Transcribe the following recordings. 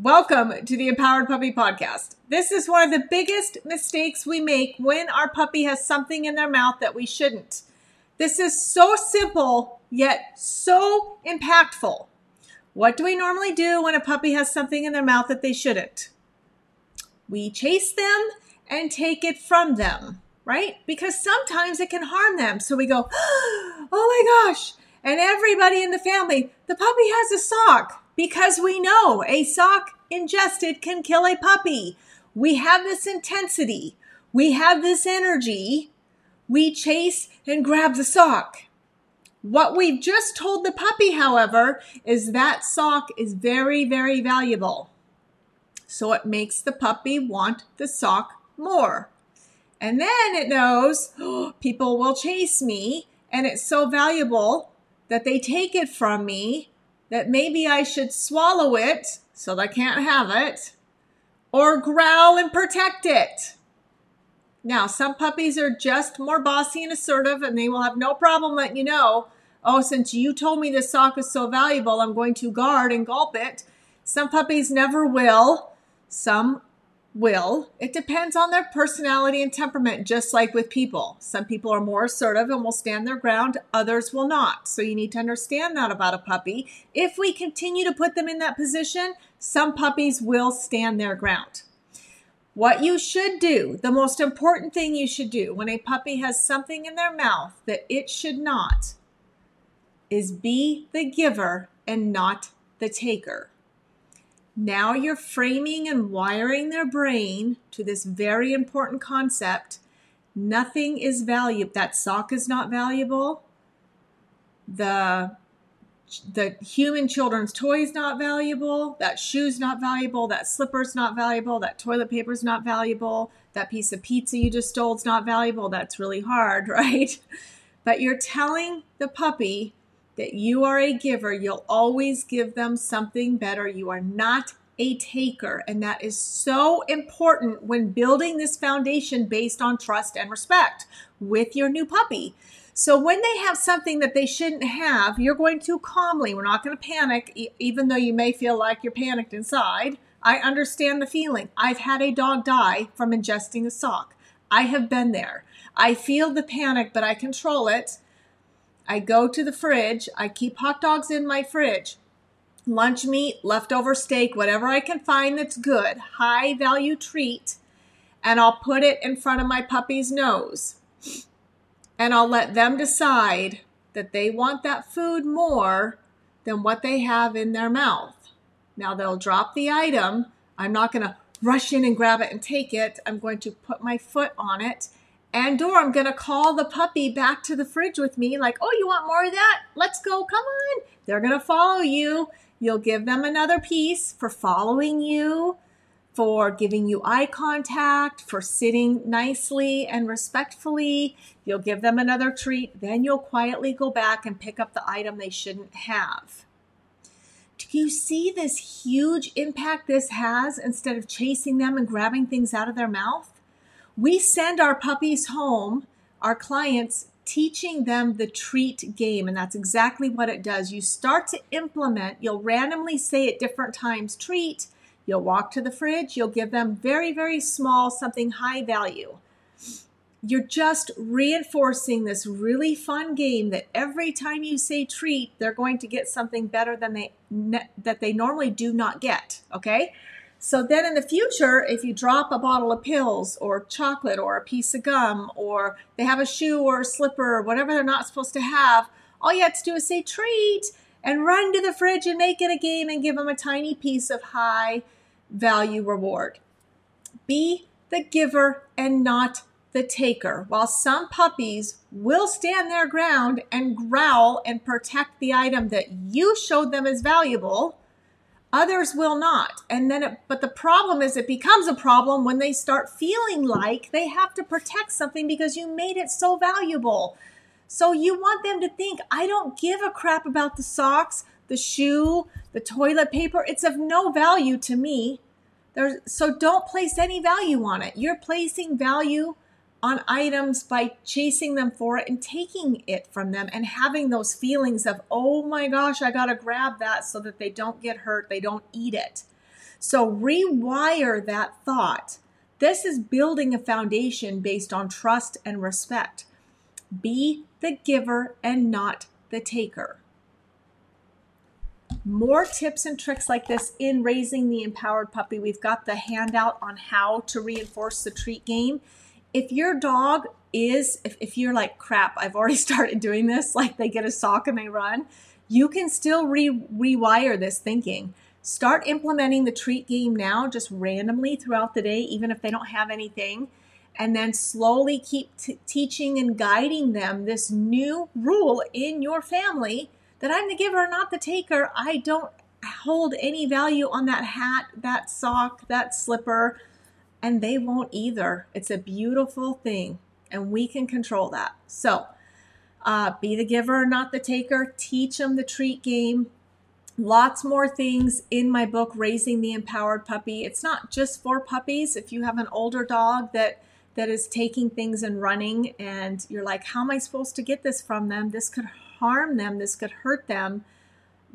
Welcome to the Empowered Puppy Podcast. This is one of the biggest mistakes we make when our puppy has something in their mouth that we shouldn't. This is so simple, yet so impactful. What do we normally do when a puppy has something in their mouth that they shouldn't? We chase them and take it from them, right? Because sometimes it can harm them. So we go, oh my gosh. And everybody in the family, the puppy has a sock because we know a sock ingested can kill a puppy. We have this intensity, we have this energy. We chase and grab the sock. What we've just told the puppy, however, is that sock is very, very valuable. So it makes the puppy want the sock more. And then it knows oh, people will chase me, and it's so valuable that they take it from me that maybe I should swallow it so they can't have it or growl and protect it. Now, some puppies are just more bossy and assertive and they will have no problem letting you know, oh, since you told me this sock is so valuable, I'm going to guard and gulp it. Some puppies never will. Some will. It depends on their personality and temperament, just like with people. Some people are more assertive and will stand their ground, others will not. So you need to understand that about a puppy. If we continue to put them in that position, some puppies will stand their ground. What you should do, the most important thing you should do when a puppy has something in their mouth that it should not, is be the giver and not the taker. Now you're framing and wiring their brain to this very important concept. Nothing is valuable. That sock is not valuable. The the human children's toy is not valuable. That shoe's not valuable. That slipper's not valuable. That toilet paper's not valuable. That piece of pizza you just stole is not valuable. That's really hard, right? But you're telling the puppy that you are a giver. You'll always give them something better. You are not a taker. And that is so important when building this foundation based on trust and respect with your new puppy. So when they have something that they shouldn't have, you're going to calmly, we're not going to panic, even though you may feel like you're panicked inside. I understand the feeling. I've had a dog die from ingesting a sock. I have been there. I feel the panic, but I control it. I go to the fridge. I keep hot dogs in my fridge. Lunch meat, leftover steak, whatever I can find that's good, high value treat, and I'll put it in front of my puppy's nose. And I'll let them decide that they want that food more than what they have in their mouth. Now they'll drop the item. I'm not going to rush in and grab it and take it. I'm going to put my foot on it and or I'm gonna call the puppy back to the fridge with me, like, oh, you want more of that? Let's go, come on. They're gonna follow you. You'll give them another piece for following you, for giving you eye contact, for sitting nicely and respectfully. You'll give them another treat. Then you'll quietly go back and pick up the item they shouldn't have. Do you see this huge impact this has instead of chasing them and grabbing things out of their mouth? We send our puppies home, our clients, teaching them the treat game. And that's exactly what it does. You start to implement, you'll randomly say at different times, treat. You'll walk to the fridge, you'll give them very, very small, something high value. You're just reinforcing this really fun game that every time you say treat, they're going to get something better than they that they normally do not get, okay? So then in the future, if you drop a bottle of pills or chocolate or a piece of gum or they have a shoe or a slipper or whatever they're not supposed to have, all you have to do is say treat and run to the fridge and make it a game and give them a tiny piece of high value reward. Be the giver and not the taker. While some puppies will stand their ground and growl and protect the item that you showed them as valuable, Others will not. And then, it, but the problem is it becomes a problem when they start feeling like they have to protect something because you made it so valuable. So you want them to think, I don't give a crap about the socks, the shoe, the toilet paper. It's of no value to me. There's, so don't place any value on it. You're placing value on items by chasing them for it and taking it from them and having those feelings of, oh my gosh, I got to grab that so that they don't get hurt, they don't eat it. So rewire that thought. This is building a foundation based on trust and respect. Be the giver and not the taker. More tips and tricks like this in raising the empowered puppy. We've got the handout on how to reinforce the treat game. If your dog is, if, if you're like, crap, I've already started doing this, like they get a sock and they run, you can still re- rewire this thinking. Start implementing the treat game now, just randomly throughout the day, even if they don't have anything. And then slowly keep t- teaching and guiding them this new rule in your family that I'm the giver, not the taker. I don't hold any value on that hat, that sock, that slipper, and they won't either. It's a beautiful thing, and we can control that. So, uh, be the giver, not the taker. Teach them the treat game. Lots more things in my book, Raising the Empowered Puppy. It's not just for puppies. If you have an older dog that that is taking things and running, and you're like, how am I supposed to get this from them? This could harm them, this could hurt them.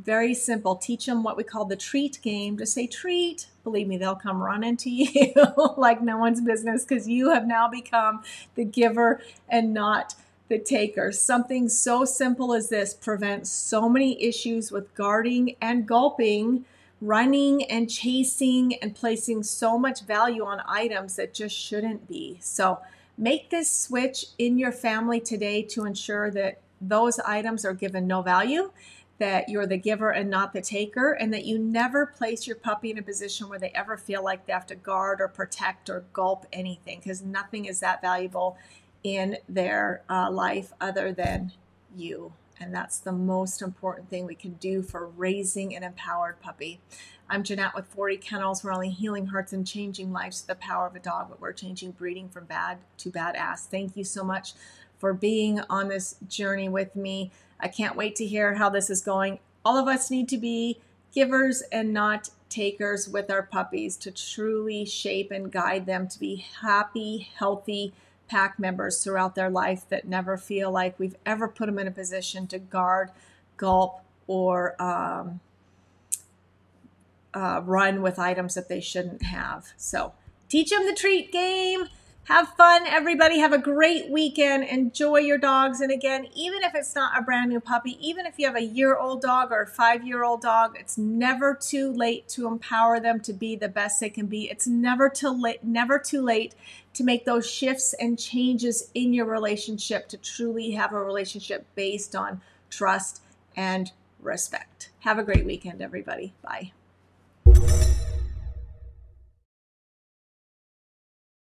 Very simple. Teach them what we call the treat game. Just say treat. Believe me, they'll come running to you like no one's business because you have now become the giver and not the taker. Something so simple as this prevents so many issues with guarding and gulping, running and chasing, and placing so much value on items that just shouldn't be. So, make this switch in your family today to ensure that those items are given no value, that you're the giver and not the taker, and that you never place your puppy in a position where they ever feel like they have to guard or protect or gulp anything because nothing is that valuable in their uh, life other than you. And that's the most important thing we can do for raising an empowered puppy. I'm Jeanette with Forrey Kennels. We're only healing hearts and changing lives to the power of a dog, but we're changing breeding from bad to badass. Thank you so much for being on this journey with me. I can't wait to hear how this is going. All of us need to be givers and not takers with our puppies to truly shape and guide them to be happy, healthy pack members throughout their life that never feel like we've ever put them in a position to guard, gulp, or um, uh, run with items that they shouldn't have. So teach them the treat game. Have fun, everybody. Have a great weekend. Enjoy your dogs. And again, even if it's not a brand new puppy, even if you have a year old dog or a five year old dog, it's never too late to empower them to be the best they can be. It's never too late, never too late to make those shifts and changes in your relationship to truly have a relationship based on trust and respect. Have a great weekend, everybody. Bye.